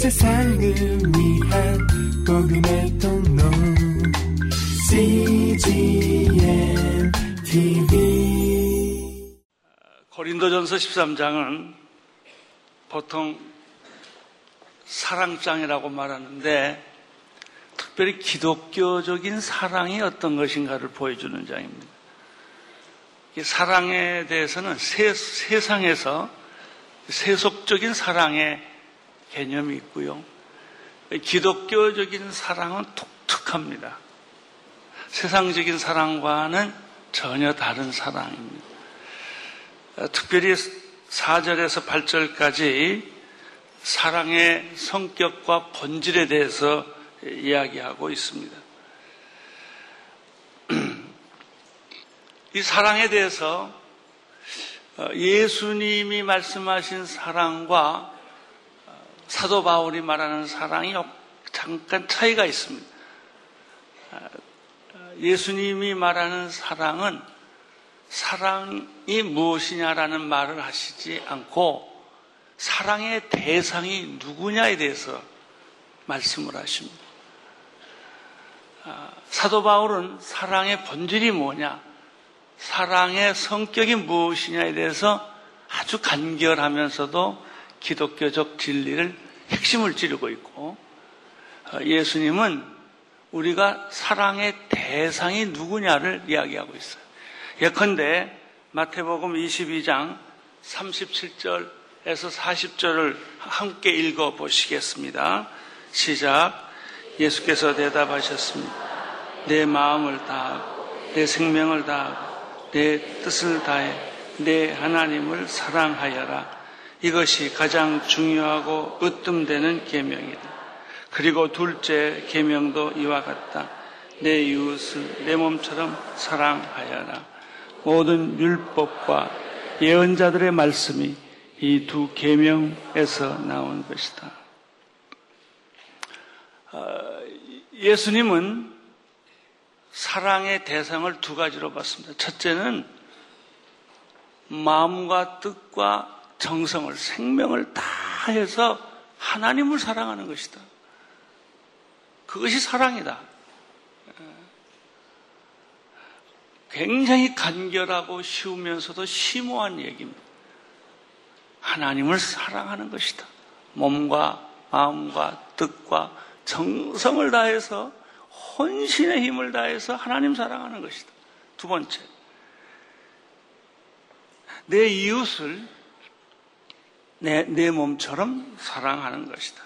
세상을 위한 복음의 통로 CGM TV 고린도전서 13장은 보통 사랑장이라고 말하는데 특별히 기독교적인 사랑이 어떤 것인가를 보여주는 장입니다. 이 사랑에 대해서는 세, 세상에서 세속적인 사랑의 개념이 있고요. 기독교적인 사랑은 독특합니다. 세상적인 사랑과는 전혀 다른 사랑입니다. 특별히 4절에서 8절까지 사랑의 성격과 본질에 대해서 이야기하고 있습니다. 이 사랑에 대해서 예수님이 말씀하신 사랑과 사도 바울이 말하는 사랑이 잠깐 차이가 있습니다. 예수님이 말하는 사랑은 사랑이 무엇이냐라는 말을 하시지 않고 사랑의 대상이 누구냐에 대해서 말씀을 하십니다. 사도 바울은 사랑의 본질이 뭐냐, 사랑의 성격이 무엇이냐에 대해서 아주 간결하면서도 기독교적 진리를 핵심을 찌르고 있고 어, 예수님은 우리가 사랑의 대상이 누구냐를 이야기하고 있어요. 예컨대 마태복음 22장 37절에서 40절을 함께 읽어 보시겠습니다. 시작. 예수께서 대답하셨습니다. 내 마음을 다하고 내 생명을 다하고 내 뜻을 다해 내 하나님을 사랑하여라. 이것이 가장 중요하고 으뜸되는 계명이다. 그리고 둘째 계명도 이와 같다. 내 이웃을 내 몸처럼 사랑하여라. 모든 율법과 예언자들의 말씀이 이 두 계명에서 나온 것이다. 어, 예수님은 사랑의 대상을 두 가지로 봤습니다. 첫째는 마음과 뜻과 정성을, 생명을 다해서 하나님을 사랑하는 것이다. 그것이 사랑이다. 굉장히 간결하고 쉬우면서도 심오한 얘기입니다. 하나님을 사랑하는 것이다. 몸과 마음과 뜻과 정성을 다해서 혼신의 힘을 다해서 하나님 사랑하는 것이다. 두 번째. 내 이웃을 내, 내 몸처럼 사랑하는 것이다.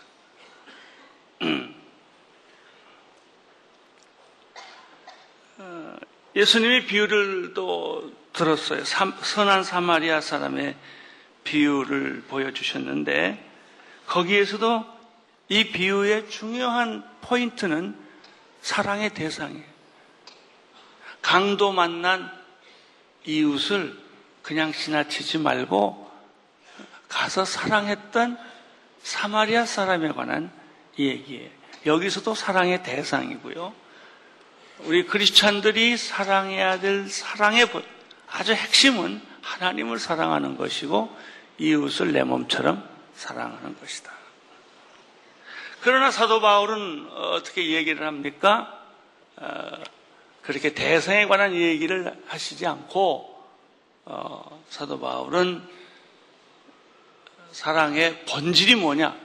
어, 예수님이 비유를 또 들었어요. 선한 사마리아 사람의 비유를 보여주셨는데 거기에서도 이 비유의 중요한 포인트는 사랑의 대상이에요. 강도 만난 이웃을 그냥 지나치지 말고 가서 사랑했던 사마리아 사람에 관한 얘기예요. 여기서도 사랑의 대상이고요. 우리 크리스찬들이 사랑해야 될 사랑의 아주 핵심은 하나님을 사랑하는 것이고 이웃을 내 몸처럼 사랑하는 것이다. 그러나 사도 바울은 어떻게 얘기를 합니까? 어, 그렇게 대상에 관한 얘기를 하시지 않고 어, 사도 바울은 사랑의 본질이 뭐냐?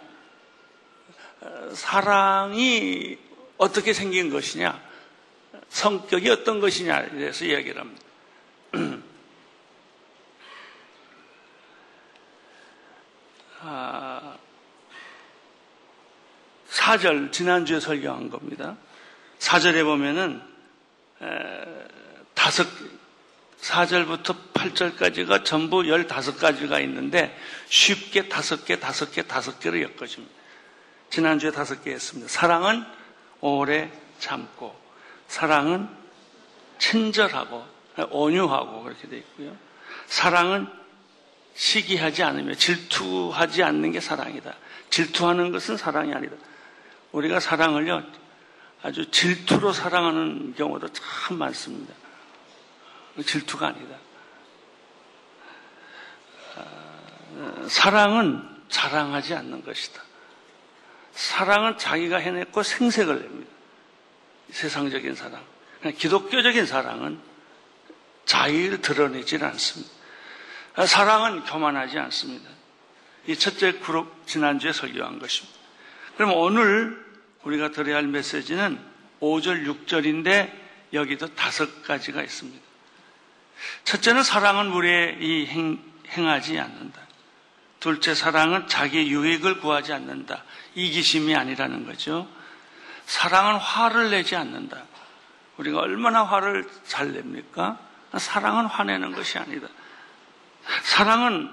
사랑이 어떻게 생긴 것이냐? 성격이 어떤 것이냐에 대해서 이야기를 합니다. 4절, 아, 지난주에 설교한 겁니다. 4절에 보면은, 다섯, 4절부터 8절까지가 전부 15가지가 있는데 쉽게 5개, 5개, 5개로 엮어줍니다. 지난주에 5개 했습니다. 사랑은 오래 참고, 사랑은 친절하고, 온유하고 그렇게 되어 있고요. 사랑은 시기하지 않으며 질투하지 않는 게 사랑이다. 질투하는 것은 사랑이 아니다. 우리가 사랑을요, 아주 질투로 사랑하는 경우도 참 많습니다. 질투가 아니다. 아, 사랑은 자랑하지 않는 것이다. 사랑은 자기가 해냈고 생색을 냅니다. 세상적인 사랑. 기독교적인 사랑은 자기를 드러내질 않습니다. 사랑은 교만하지 않습니다. 이 첫째 그룹 지난주에 설교한 것입니다. 그럼 오늘 우리가 들어야 할 메시지는 5절, 6절인데 여기도 다섯 가지가 있습니다. 첫째는 사랑은 무례 이 행, 행하지 않는다. 둘째 사랑은 자기 유익을 구하지 않는다. 이기심이 아니라는 거죠. 사랑은 화를 내지 않는다. 우리가 얼마나 화를 잘 냅니까? 사랑은 화내는 것이 아니다. 사랑은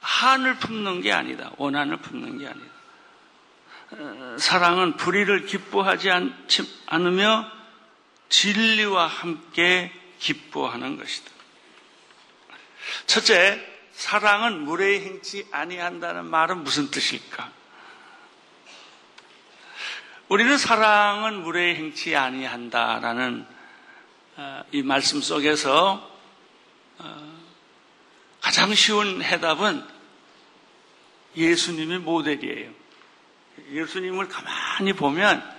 한을 품는 게 아니다. 원한을 품는 게 아니다. 어, 사랑은 불의를 기뻐하지 않으며 진리와 함께 기뻐하는 것이다. 첫째, 사랑은 무례히 행치 아니한다는 말은 무슨 뜻일까? 우리는 사랑은 무례히 행치 아니한다라는 어, 이 말씀 속에서 어, 가장 쉬운 해답은 예수님의 모델이에요. 예수님을 가만히 보면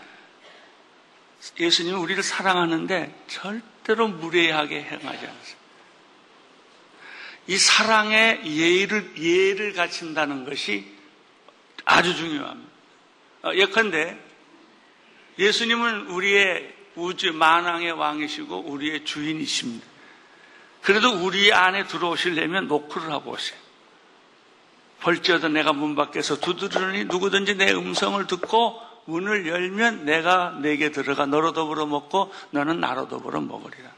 예수님은 우리를 사랑하는데 절대 로 무례하게 행하지 않습니다. 이 사랑의 예를, 예를 갖춘다는 것이 아주 중요합니다. 어, 예컨대 예수님은 우리의 우주 만왕의 왕이시고 우리의 주인이십니다. 그래도 우리 안에 들어오시려면 노크를 하고 오세요. 벌지어도 내가 문 밖에서 두드리니 누구든지 내 음성을 듣고 문을 열면 내가 내게 들어가 너로 더불어 먹고 너는 나로 더불어 먹으리라.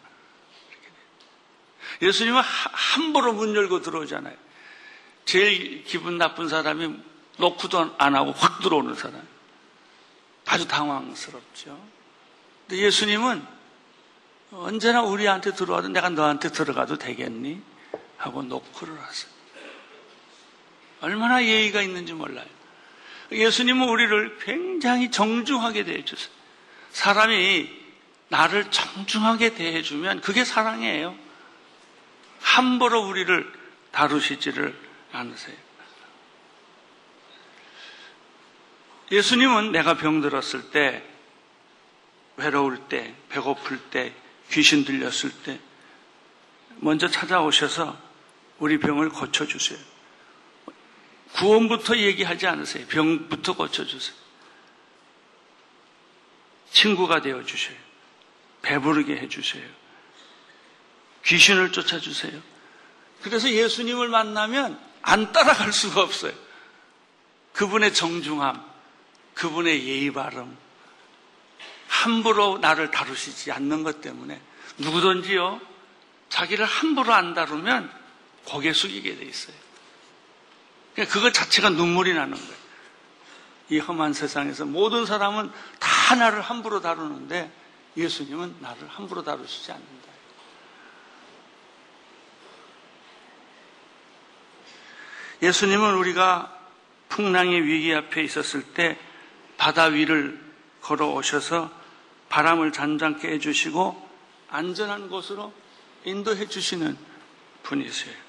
예수님은 함부로 문 열고 들어오잖아요. 제일 기분 나쁜 사람이 노크도 안 하고 확 들어오는 사람. 아주 당황스럽죠. 근데 예수님은 언제나 우리한테 들어와도 내가 너한테 들어가도 되겠니? 하고 노크를 하세요. 얼마나 예의가 있는지 몰라요. 예수님은 우리를 굉장히 정중하게 대해주세요. 사람이 나를 정중하게 대해주면 그게 사랑이에요. 함부로 우리를 다루시지를 않으세요. 예수님은 내가 병들었을 때, 외로울 때, 배고플 때, 귀신 들렸을 때, 먼저 찾아오셔서 우리 병을 고쳐주세요. 구원부터 얘기하지 않으세요. 병부터 고쳐주세요. 친구가 되어주세요. 배부르게 해주세요. 귀신을 쫓아주세요. 그래서 예수님을 만나면 안 따라갈 수가 없어요. 그분의 정중함, 그분의 예의 바름, 함부로 나를 다루시지 않는 것 때문에 누구든지요, 자기를 함부로 안 다루면 고개 숙이게 돼 있어요. 그러니까 그것 자체가 눈물이 나는 거예요. 이 험한 세상에서 모든 사람은 다 나를 함부로 다루는데 예수님은 나를 함부로 다루시지 않는다. 예수님은 우리가 풍랑의 위기 앞에 있었을 때 바다 위를 걸어 오셔서 바람을 잔잔케 해주시고 안전한 곳으로 인도해 주시는 분이세요.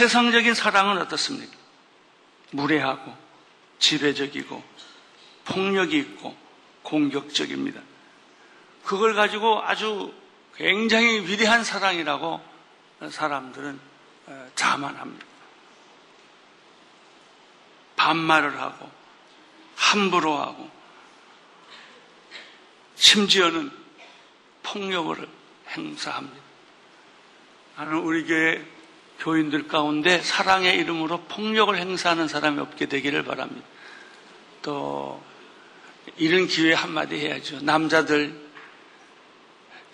세상적인 사랑은 어떻습니까? 무례하고 지배적이고 폭력이 있고 공격적입니다. 그걸 가지고 아주 굉장히 위대한 사랑이라고 사람들은 어, 자만합니다. 반말을 하고 함부로 하고 심지어는 폭력을 행사합니다. 나는 우리 교회 교인들 가운데 사랑의 이름으로 폭력을 행사하는 사람이 없게 되기를 바랍니다. 또 이런 기회에 한마디 해야죠. 남자들,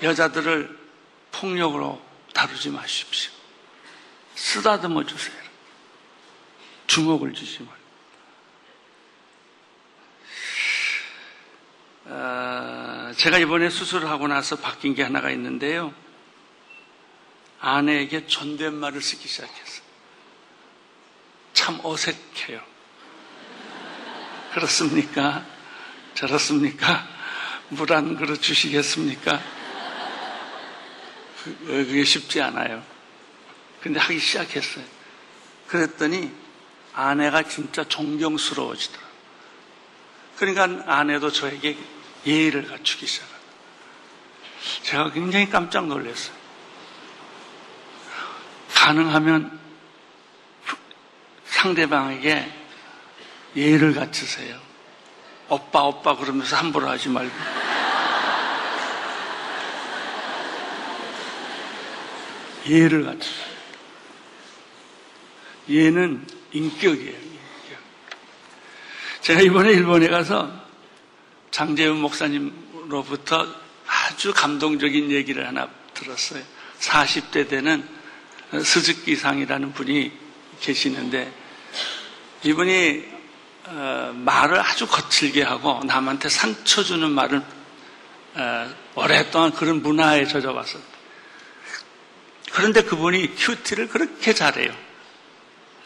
여자들을 폭력으로 다루지 마십시오. 쓰다듬어 주세요. 주먹을 주지 말고. 어, 제가 이번에 수술을 하고 나서 바뀐 게 하나가 있는데요. 아내에게 존댓말을 쓰기 시작했어요. 참 어색해요. 그렇습니까? 저렇습니까? 물 한 그릇 주시겠습니까? 그게 쉽지 않아요. 근데 하기 시작했어요. 그랬더니 아내가 진짜 존경스러워지더라. 그러니까 아내도 저에게 예의를 갖추기 시작합니다. 제가 굉장히 깜짝 놀랐어요. 가능하면 상대방에게 예의를 갖추세요. 오빠, 오빠 그러면서 함부로 하지 말고. 예의를 갖추세요. 얘는 인격이에요. 인격. 제가 이번에 일본에 가서 장재훈 목사님으로부터 아주 감동적인 얘기를 하나 들었어요. 40대 되는 스즈키상이라는 분이 계시는데 이분이 어, 말을 아주 거칠게 하고 남한테 상처 주는 말을 어, 오랫동안 그런 문화에 젖어봤었 그런데 그분이 큐티를 그렇게 잘해요.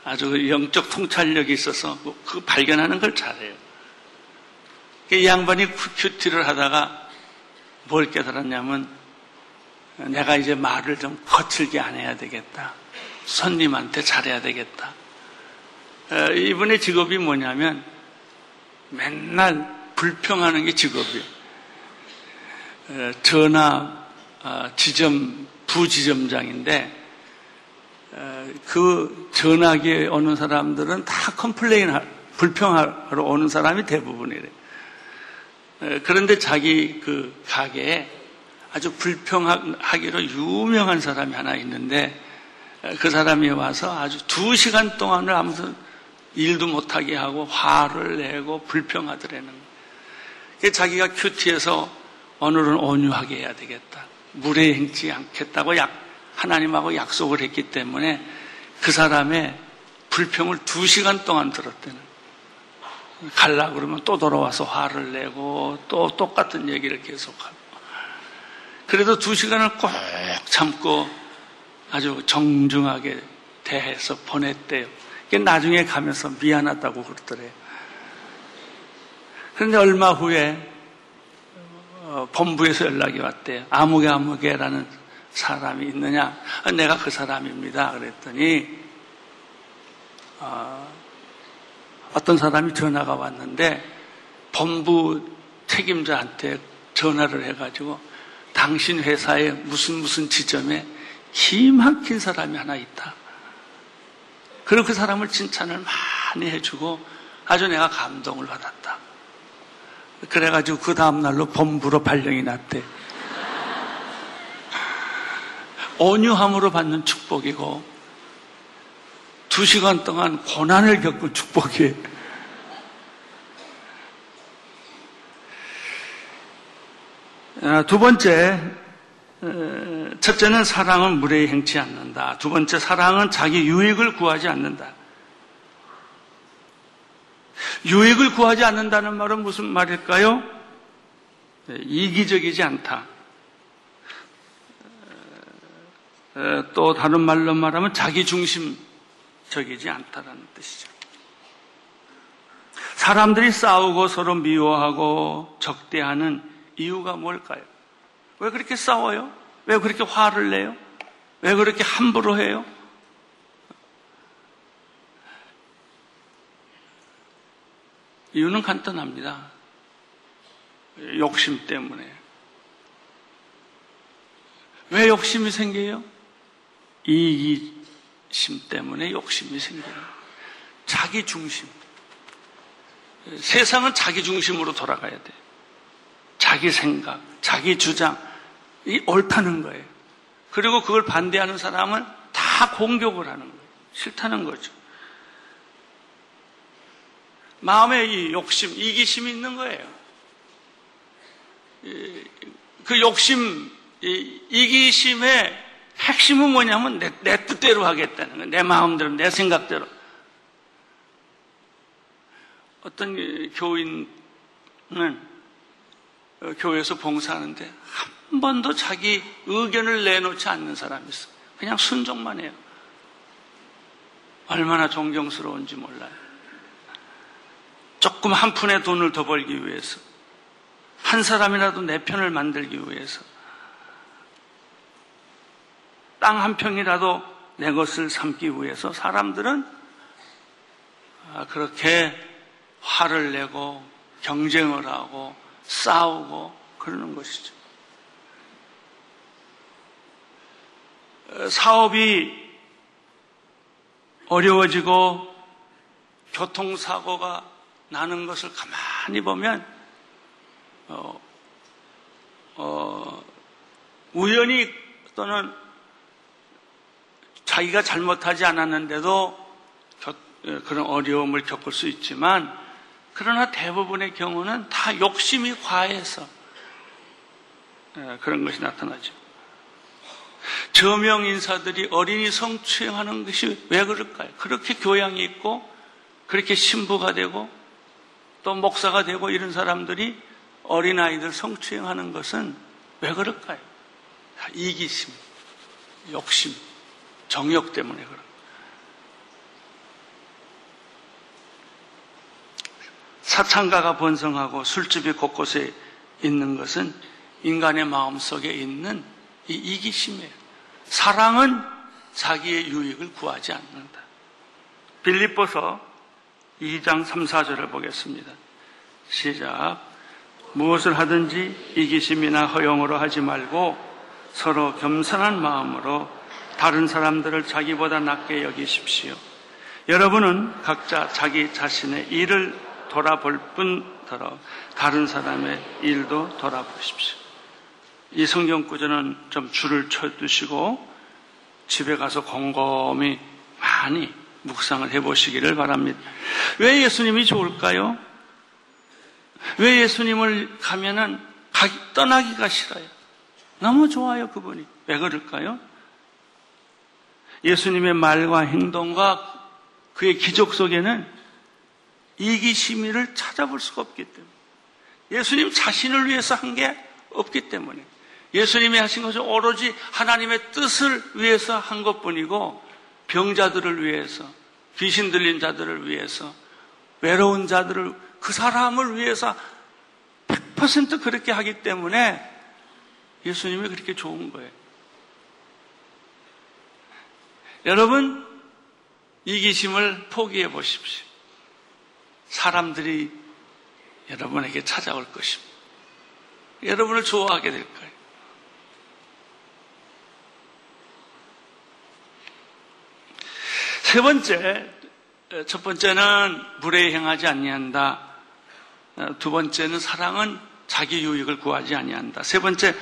아주 영적 통찰력이 있어서 그 발견하는 걸 잘해요. 이 양반이 QT를 하다가 뭘 깨달았냐면 내가 이제 말을 좀 거칠게 안 해야 되겠다. 손님한테 잘해야 되겠다. 어, 이분의 직업이 뭐냐면 맨날 불평하는 게 직업이에요. 어, 전화 어, 지점 부지점장인데 그 전화기에 오는 사람들은 다 complain, 불평하러 오는 사람이 대부분이래요. 그런데 자기 그 가게에 아주 불평하기로 유명한 사람이 하나 있는데 그 사람이 와서 아주 두 시간 동안을 아무튼 일도 못하게 하고 화를 내고 불평하더라는 거예요. 자기가 큐티에서 오늘은 온유하게 해야 되겠다. 물에 행치 않겠다고 약, 하나님하고 약속을 했기 때문에 그 사람의 불평을 두 시간 동안 들었대는 갈라 그러면 또 돌아와서 화를 내고 또 똑같은 얘기를 계속하고 그래도 두 시간을 꼭 참고 아주 정중하게 대해서 보냈대요. 나중에 가면서 미안하다고 그러더래요. 그런데 얼마 후에 어, 본부에서 연락이 왔대요. 아무개 아무개라는 사람이 있느냐? 아, 내가 그 사람입니다. 그랬더니 어, 어떤 사람이 전화가 왔는데 본부 책임자한테 전화를 해가지고 당신 회사에 무슨 무슨 지점에 기막힌 사람이 하나 있다. 그리고 그 사람을 칭찬을 많이 해주고 아주 내가 감동을 받았다. 그래가지고 그 다음날로 본부로 발령이 났대. 온유함으로 받는 축복이고 두 시간 동안 고난을 겪은 축복이에요. 두 번째, 첫째는 사랑은 무례히 행치 않는다. 두 번째, 사랑은 자기 유익을 구하지 않는다. 유익을 구하지 않는다는 말은 무슨 말일까요? 이기적이지 않다. 또 다른 말로 말하면 자기 중심적이지 않다라는 뜻이죠. 사람들이 싸우고 서로 미워하고 적대하는 이유가 뭘까요? 왜 그렇게 싸워요? 왜 그렇게 화를 내요? 왜 그렇게 함부로 해요? 이유는 간단합니다. 욕심 때문에. 왜 욕심이 생겨요? 이기심 때문에 욕심이 생겨요. 자기 중심. 세상은 자기 중심으로 돌아가야 돼. 자기 생각, 자기 주장, 이 옳다는 거예요. 그리고 그걸 반대하는 사람은 다 공격을 하는 거예요. 싫다는 거죠. 마음에 이 욕심, 이기심이 있는 거예요. 그 욕심, 이기심의 핵심은 뭐냐면 내, 내 뜻대로 하겠다는 거예요. 내 마음대로, 내 생각대로. 어떤 교인은 교회에서 봉사하는데 한 번도 자기 의견을 내놓지 않는 사람이 있어. 그냥 순종만 해요. 얼마나 존경스러운지 몰라요. 조금 한 푼의 돈을 더 벌기 위해서, 한 사람이라도 내 편을 만들기 위해서, 땅 한 평이라도 내 것을 삼기 위해서 사람들은 아, 그렇게 화를 내고 경쟁을 하고 싸우고 그러는 것이죠. 사업이 어려워지고 교통사고가 나는 것을 가만히 보면 어, 어, 우연히 또는 자기가 잘못하지 않았는데도 예, 그런 어려움을 겪을 수 있지만 그러나 대부분의 경우는 다 욕심이 과해서 예, 그런 것이 나타나죠. 저명 인사들이 어린이 성추행하는 것이 왜 그럴까요? 그렇게 교양이 있고 그렇게 신부가 되고 또 목사가 되고 이런 사람들이 어린아이들 성추행하는 것은 왜 그럴까요? 이기심, 욕심, 정욕 때문에 그런 사창가가 번성하고 술집이 곳곳에 있는 것은 인간의 마음 속에 있는 이 이기심이에요. 사랑은 자기의 유익을 구하지 않는다. 빌립보서 2장 3, 4절을 보겠습니다. 시작. 무엇을 하든지 이기심이나 허용으로 하지 말고 서로 겸손한 마음으로 다른 사람들을 자기보다 낮게 여기십시오. 여러분은 각자 자기 자신의 일을 돌아볼 뿐더러 다른 사람의 일도 돌아보십시오. 이 성경 구절은 좀 줄을 쳐두시고 집에 가서 곰곰이 많이 묵상을 해보시기를 바랍니다. 왜 예수님이 좋을까요? 왜 예수님을 가면은 가기, 떠나기가 싫어요? 너무 좋아요, 그분이. 왜 그럴까요? 예수님의 말과 행동과 그의 기적 속에는 이기심이를 찾아볼 수가 없기 때문에. 예수님 자신을 위해서 한 게 없기 때문에. 예수님이 하신 것은 오로지 하나님의 뜻을 위해서 한 것 뿐이고, 병자들을 위해서, 귀신 들린 자들을 위해서, 외로운 자들을, 그 사람을 위해서 100% 그렇게 하기 때문에 예수님이 그렇게 좋은 거예요. 여러분, 이기심을 포기해 보십시오. 사람들이 여러분에게 찾아올 것입니다. 여러분을 좋아하게 될 거예요. 세 번째, 첫 번째는 불에 행하지 아니한다. 두 번째는 사랑은 자기 유익을 구하지 아니한다. 세 번째,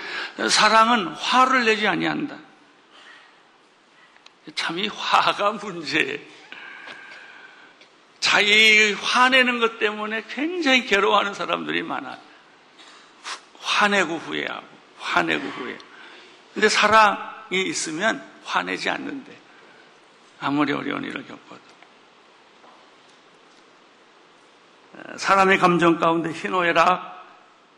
사랑은 화를 내지 아니한다. 참 이 화가 문제예요. 자기 화내는 것 때문에 굉장히 괴로워하는 사람들이 많아요. 화내고 후회하고, 화내고 후회. 근데 사랑이 있으면 화내지 않는데. 아무리 어려운 일을 겪어도. 사람의 감정 가운데 희노애락,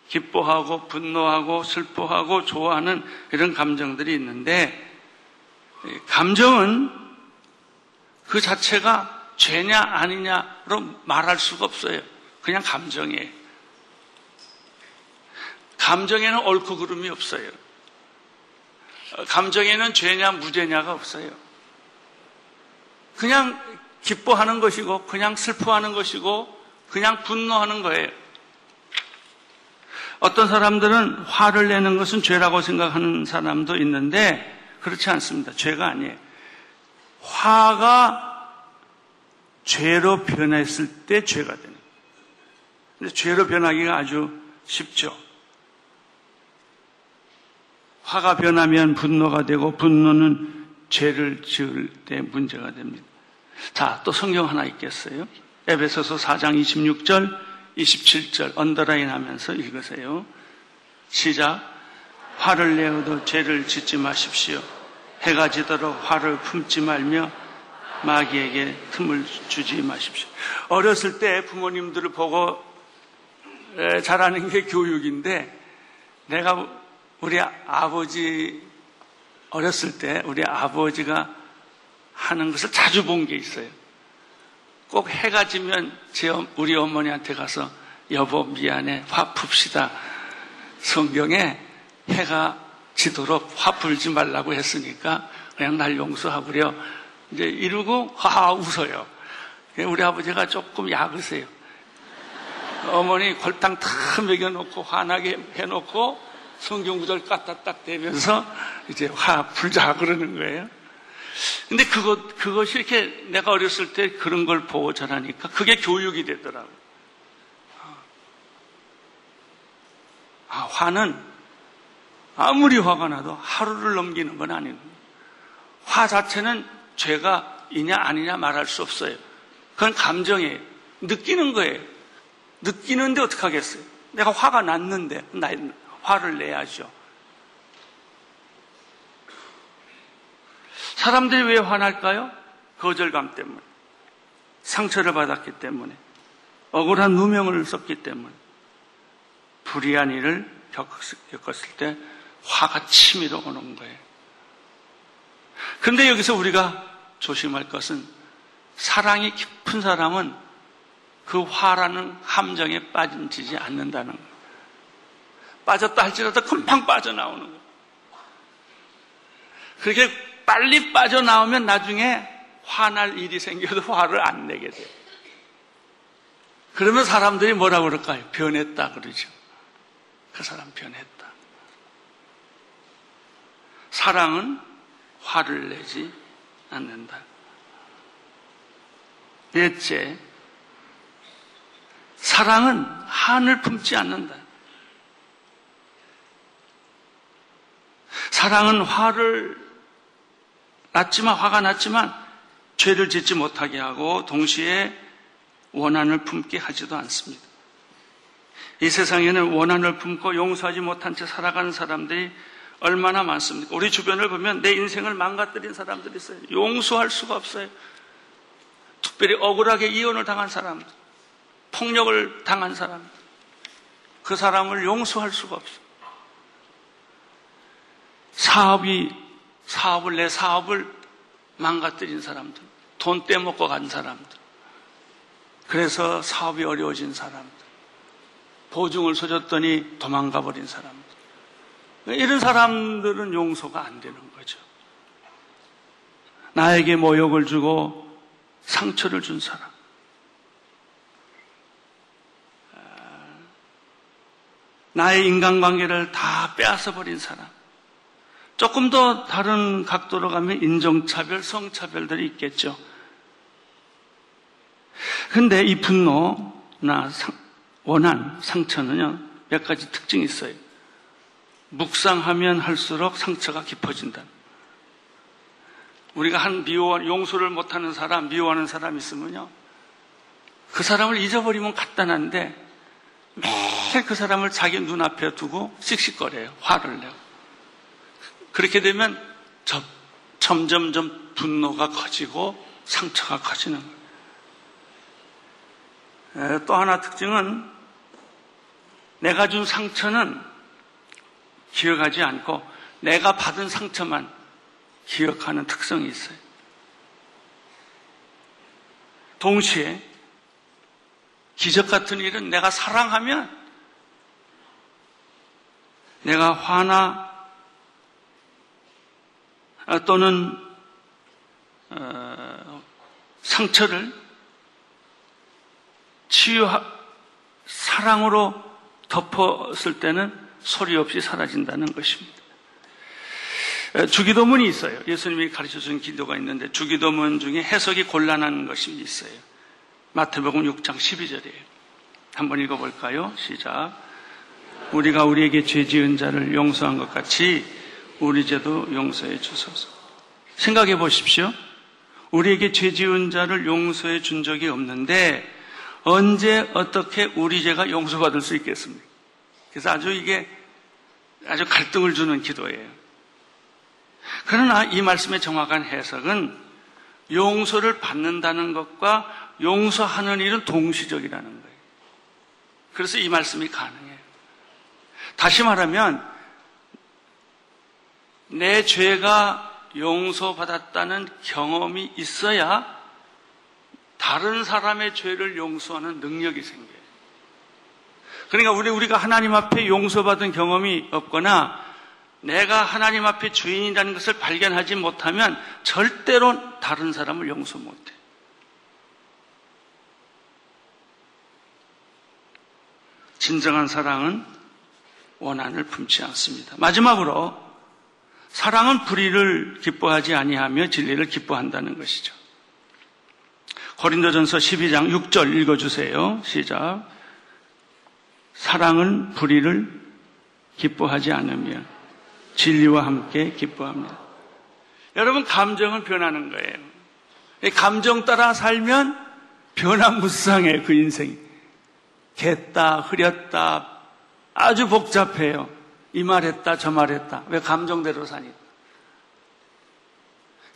기뻐하고 분노하고 슬퍼하고 좋아하는 이런 감정들이 있는데 감정은 그 자체가 죄냐 아니냐로 말할 수가 없어요. 그냥 감정이에요. 감정에는 옳고 그름이 없어요. 감정에는 죄냐 무죄냐가 없어요. 그냥 기뻐하는 것이고, 그냥 슬퍼하는 것이고, 그냥 분노하는 거예요. 어떤 사람들은 화를 내는 것은 죄라고 생각하는 사람도 있는데, 그렇지 않습니다. 죄가 아니에요. 화가 죄로 변했을 때 죄가 되는 거예요. 근데 죄로 변하기가 아주 쉽죠. 화가 변하면 분노가 되고 분노는 죄를 지을 때 문제가 됩니다. 자, 또 성경 하나 있겠어요? 에베소서 4장 26절, 27절 언더라인 하면서 읽으세요. 시작. 화를 내어도 죄를 짓지 마십시오. 해가 지도록 화를 품지 말며 마귀에게 틈을 주지 마십시오. 어렸을 때 부모님들을 보고 자라는 게 교육인데 내가 우리 아버지 어렸을 때 우리 아버지가 하는 것을 자주 본 게 있어요. 꼭 해가 지면 제 우리 어머니한테 가서 여보 미안해 화 풉시다. 성경에 해가 지도록 화 풀지 말라고 했으니까 그냥 날 용서하구려. 이제 이러고 하하 웃어요. 우리 아버지가 조금 약으세요. 어머니 골탕 다 먹여놓고 화나게 해놓고 성경 구절 갖다 딱 대면서 이제 화 풀자 그러는 거예요. 근데 그것, 그것이 이렇게 내가 어렸을 때 그런 걸 보고 자라니까 그게 교육이 되더라고요. 아, 화는 아무리 화가 나도 하루를 넘기는 건 아닙니다. 화 자체는 죄가 이냐 아니냐 말할 수 없어요. 그건 감정이에요. 느끼는 거예요. 느끼는데 어떡하겠어요? 내가 화가 났는데 나 화를 내야죠. 사람들이 왜 화날까요? 거절감 때문에. 상처를 받았기 때문에. 억울한 누명을 썼기 때문에. 불의한 일을 겪었을 때 화가 치밀어 오는 거예요. 그런데 여기서 우리가 조심할 것은 사랑이 깊은 사람은 그 화라는 함정에 빠지지 않는다는 거예요. 빠졌다 할지라도 금방 빠져나오는 거예요. 그렇게 빨리 빠져나오면 나중에 화날 일이 생겨도 화를 안 내게 돼요. 그러면 사람들이 뭐라고 그럴까요? 변했다 그러죠. 그 사람 변했다. 사랑은 화를 내지 않는다. 넷째, 사랑은 한을 품지 않는다. 사랑은 화를 났지만 화가 났지만 죄를 짓지 못하게 하고 동시에 원한을 품게 하지도 않습니다. 이 세상에는 원한을 품고 용서하지 못한 채 살아가는 사람들이 얼마나 많습니까? 우리 주변을 보면 내 인생을 망가뜨린 사람들이 있어요. 용서할 수가 없어요. 특별히 억울하게 이혼을 당한 사람들, 폭력을 당한 사람들, 그 사람을 용서할 수가 없어요. 사업이, 사업을, 내 사업을 망가뜨린 사람들, 돈 떼먹고 간 사람들, 그래서 사업이 어려워진 사람들, 보증을 서줬더니 도망가 버린 사람들. 이런 사람들은 용서가 안 되는 거죠. 나에게 모욕을 주고 상처를 준 사람. 나의 인간관계를 다 빼앗아 버린 사람. 조금 더 다른 각도로 가면 인종차별, 성차별들이 있겠죠. 근데 이 분노나 상, 원한, 상처는요, 몇 가지 특징이 있어요. 묵상하면 할수록 상처가 깊어진다. 우리가 한 미워, 용서를 못하는 사람, 미워하는 사람 있으면요. 그 사람을 잊어버리면 간단한데 매일 그 사람을 자기 눈앞에 두고 씩씩거려요. 화를 내고. 그렇게 되면 점, 점점점 분노가 커지고 상처가 커지는 거예요. 또 하나 특징은 내가 준 상처는 기억하지 않고 내가 받은 상처만 기억하는 특성이 있어요. 동시에 기적 같은 일은 내가 사랑하면 내가 화나 또는 어, 상처를 치유 사랑으로 덮었을 때는 소리 없이 사라진다는 것입니다. 주기도문이 있어요. 예수님이 가르쳐 준 기도가 있는데 주기도문 중에 해석이 곤란한 것이 있어요. 마태복음 6장 12절이에요. 한번 읽어볼까요? 시작. 우리가 우리에게 죄 지은 자를 용서한 것 같이 우리 죄도 용서해 주소서. 생각해 보십시오. 우리에게 죄 지은 자를 용서해 준 적이 없는데 언제 어떻게 우리 죄가 용서받을 수 있겠습니까? 그래서 아주 이게 아주 갈등을 주는 기도예요. 그러나 이 말씀의 정확한 해석은 용서를 받는다는 것과 용서하는 일은 동시적이라는 거예요. 그래서 이 말씀이 가능해요. 다시 말하면 내 죄가 용서받았다는 경험이 있어야 다른 사람의 죄를 용서하는 능력이 생겨요. 그러니까 우리, 우리가 하나님 앞에 용서받은 경험이 없거나 내가 하나님 앞에 주인이라는 것을 발견하지 못하면 절대로 다른 사람을 용서 못해. 진정한 사랑은 원한을 품지 않습니다. 마지막으로 사랑은 불의를 기뻐하지 아니하며 진리를 기뻐한다는 것이죠. 고린도전서 12장 6절 읽어주세요. 시작. 사랑은 불의를 기뻐하지 않으며 진리와 함께 기뻐합니다. 여러분 감정은 변하는 거예요. 감정 따라 살면 변화무쌍해 그 인생이. 겠다, 흐렸다, 아주 복잡해요. 이 말했다, 저 말했다. 왜 감정대로 사니까.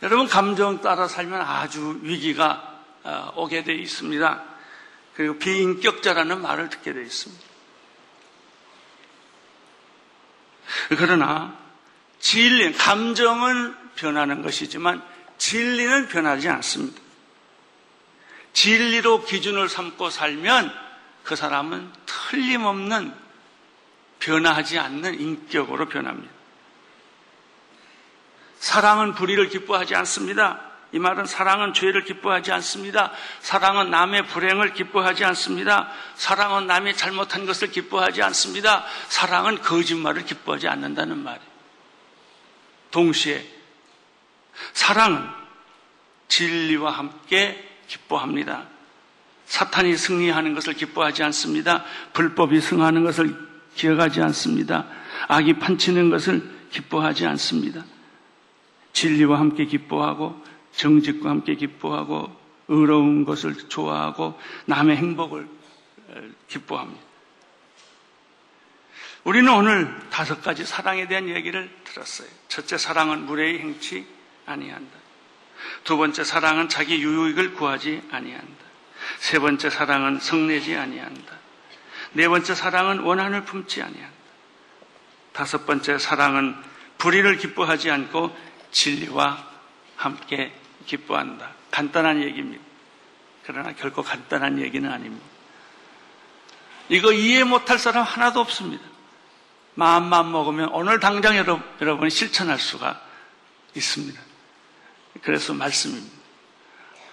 여러분 감정 따라 살면 아주 위기가 어, 오게 돼 있습니다. 그리고 비인격자라는 말을 듣게 돼 있습니다. 그러나 진리, 감정은 변하는 것이지만 진리는 변하지 않습니다. 진리로 기준을 삼고 살면 그 사람은 틀림없는 변화하지 않는 인격으로 변합니다. 사랑은 불의를 기뻐하지 않습니다. 이 말은 사랑은 죄를 기뻐하지 않습니다. 사랑은 남의 불행을 기뻐하지 않습니다. 사랑은 남이 잘못한 것을 기뻐하지 않습니다. 사랑은 거짓말을 기뻐하지 않는다는 말이에요. 동시에 사랑은 진리와 함께 기뻐합니다. 사탄이 승리하는 것을 기뻐하지 않습니다. 불법이 승하는 것을 기억하지 않습니다. 악이 판치는 것을 기뻐하지 않습니다. 진리와 함께 기뻐하고 정직과 함께 기뻐하고 의로운 것을 좋아하고 남의 행복을 기뻐합니다. 우리는 오늘 다섯 가지 사랑에 대한 얘기를 들었어요. 첫째 사랑은 무례히 행치 아니한다. 두 번째 사랑은 자기 유익을 구하지 아니한다. 세 번째 사랑은 성내지 아니한다. 네 번째 사랑은 원한을 품지 아니한다. 다섯 번째 사랑은 불의를 기뻐하지 않고 진리와 함께 기뻐한다. 간단한 얘기입니다. 그러나 결코 간단한 얘기는 아닙니다. 이거 이해 못할 사람 하나도 없습니다. 마음만 먹으면 오늘 당장 여러분이 실천할 수가 있습니다. 그래서 말씀입니다.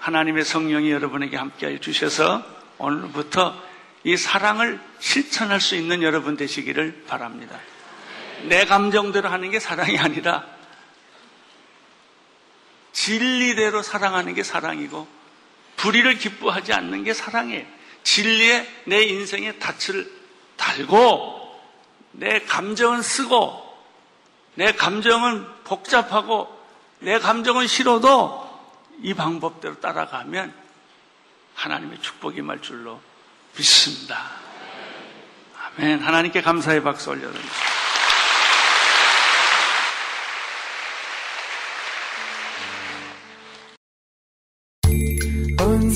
하나님의 성령이 여러분에게 함께해 주셔서 오늘부터 이 사랑을 실천할 수 있는 여러분 되시기를 바랍니다. 내 감정대로 하는 게 사랑이 아니라 진리대로 사랑하는 게 사랑이고 불의를 기뻐하지 않는 게 사랑이에요. 진리에 내 인생의 닻을 달고 내 감정은 쓰고 내 감정은 복잡하고 내 감정은 싫어도 이 방법대로 따라가면 하나님의 축복이 말 줄로 믿습니다. 아멘. 하나님께 감사의 박수 올려드립니다.